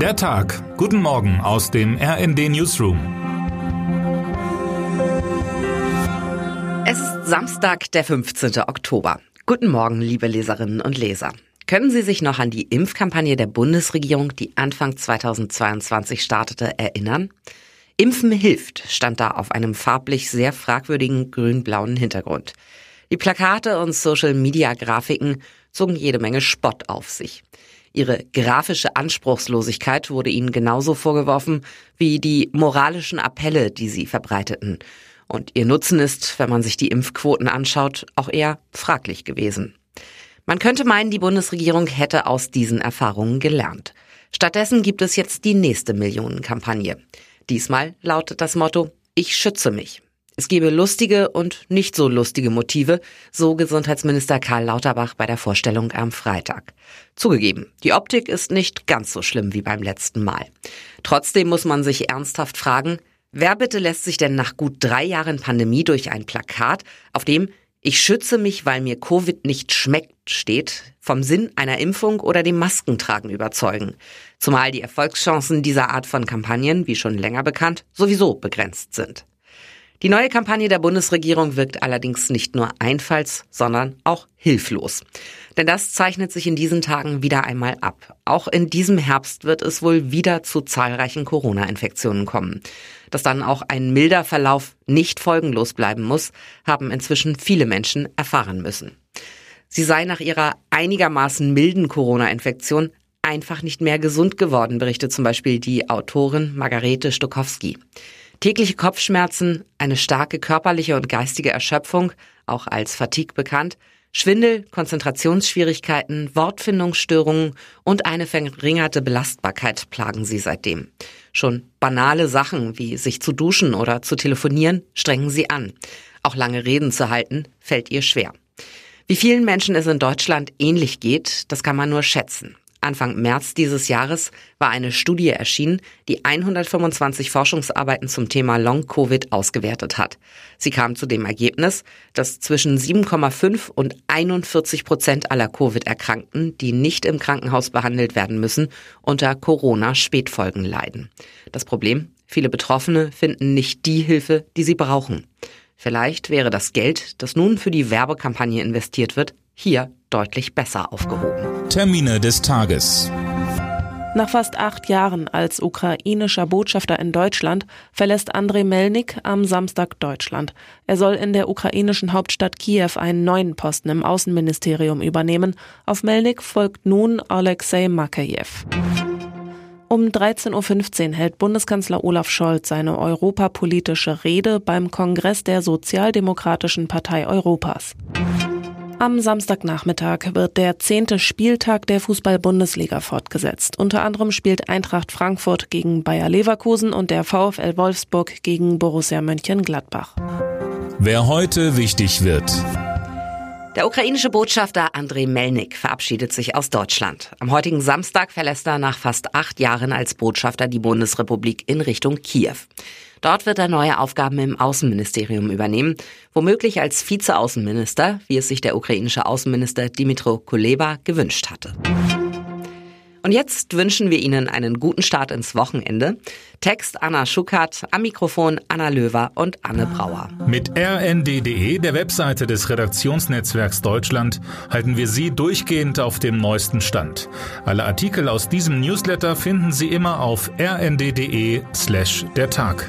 Der Tag. Guten Morgen aus dem RND Newsroom. Es ist Samstag, der 15. Oktober. Guten Morgen, liebe Leserinnen und Leser. Können Sie sich noch an die Impfkampagne der Bundesregierung, die Anfang 2022 startete, erinnern? Impfen hilft stand da auf einem farblich sehr fragwürdigen grün-blauen Hintergrund. Die Plakate und Social-Media-Grafiken zogen jede Menge Spott auf sich. Ihre grafische Anspruchslosigkeit wurde ihnen genauso vorgeworfen wie die moralischen Appelle, die sie verbreiteten. Und ihr Nutzen ist, wenn man sich die Impfquoten anschaut, auch eher fraglich gewesen. Man könnte meinen, die Bundesregierung hätte aus diesen Erfahrungen gelernt. Stattdessen gibt es jetzt die nächste Millionenkampagne. Diesmal lautet das Motto, ich schütze mich. Es gebe lustige und nicht so lustige Motive, so Gesundheitsminister Karl Lauterbach bei der Vorstellung am Freitag. Zugegeben, die Optik ist nicht ganz so schlimm wie beim letzten Mal. Trotzdem muss man sich ernsthaft fragen, wer bitte lässt sich denn nach gut drei Jahren Pandemie durch ein Plakat, auf dem ich schütze mich, weil mir Covid nicht schmeckt, steht, vom Sinn einer Impfung oder dem Maskentragen überzeugen. Zumal die Erfolgschancen dieser Art von Kampagnen, wie schon länger bekannt, sowieso begrenzt sind. Die neue Kampagne der Bundesregierung wirkt allerdings nicht nur einfalls, sondern auch hilflos. Denn das zeichnet sich in diesen Tagen wieder einmal ab. Auch in diesem Herbst wird es wohl wieder zu zahlreichen Corona-Infektionen kommen. Dass dann auch ein milder Verlauf nicht folgenlos bleiben muss, haben inzwischen viele Menschen erfahren müssen. Sie sei nach ihrer einigermaßen milden Corona-Infektion einfach nicht mehr gesund geworden, berichtet zum Beispiel die Autorin Margarete Stokowski. Tägliche Kopfschmerzen, eine starke körperliche und geistige Erschöpfung, auch als Fatigue bekannt, Schwindel, Konzentrationsschwierigkeiten, Wortfindungsstörungen und eine verringerte Belastbarkeit plagen sie seitdem. Schon banale Sachen wie sich zu duschen oder zu telefonieren strengen sie an. Auch lange Reden zu halten fällt ihr schwer. Wie vielen Menschen es in Deutschland ähnlich geht, das kann man nur schätzen. Anfang März dieses Jahres war eine Studie erschienen, die 125 Forschungsarbeiten zum Thema Long-Covid ausgewertet hat. Sie kam zu dem Ergebnis, dass zwischen 7,5 und 41 Prozent aller Covid-Erkrankten, die nicht im Krankenhaus behandelt werden müssen, unter Corona-Spätfolgen leiden. Das Problem? Viele Betroffene finden nicht die Hilfe, die sie brauchen. Vielleicht wäre das Geld, das nun für die Werbekampagne investiert wird, hier deutlich besser aufgehoben. Termine des Tages. Nach fast acht Jahren als ukrainischer Botschafter in Deutschland verlässt Andrei Melnik am Samstag Deutschland. Er soll in der ukrainischen Hauptstadt Kiew einen neuen Posten im Außenministerium übernehmen. Auf Melnik folgt nun Alexei Makajew. Um 13.15 Uhr hält Bundeskanzler Olaf Scholz seine europapolitische Rede beim Kongress der Sozialdemokratischen Partei Europas. Am Samstagnachmittag wird der zehnte Spieltag der Fußball-Bundesliga fortgesetzt. Unter anderem spielt Eintracht Frankfurt gegen Bayer Leverkusen und der VfL Wolfsburg gegen Borussia Mönchengladbach. Wer heute wichtig wird. Der ukrainische Botschafter Andrei Melnik verabschiedet sich aus Deutschland. Am heutigen Samstag verlässt er nach fast acht Jahren als Botschafter die Bundesrepublik in Richtung Kiew. Dort wird er neue Aufgaben im Außenministerium übernehmen, womöglich als Vizeaußenminister, wie es sich der ukrainische Außenminister Dimitro Kuleba gewünscht hatte. Und jetzt wünschen wir Ihnen einen guten Start ins Wochenende. Text Anna Schuckert, am Mikrofon Anna Löwer und Anne Brauer. Mit rnd.de, der Webseite des Redaktionsnetzwerks Deutschland, halten wir Sie durchgehend auf dem neuesten Stand. Alle Artikel aus diesem Newsletter finden Sie immer auf rnd.de slash der Tag.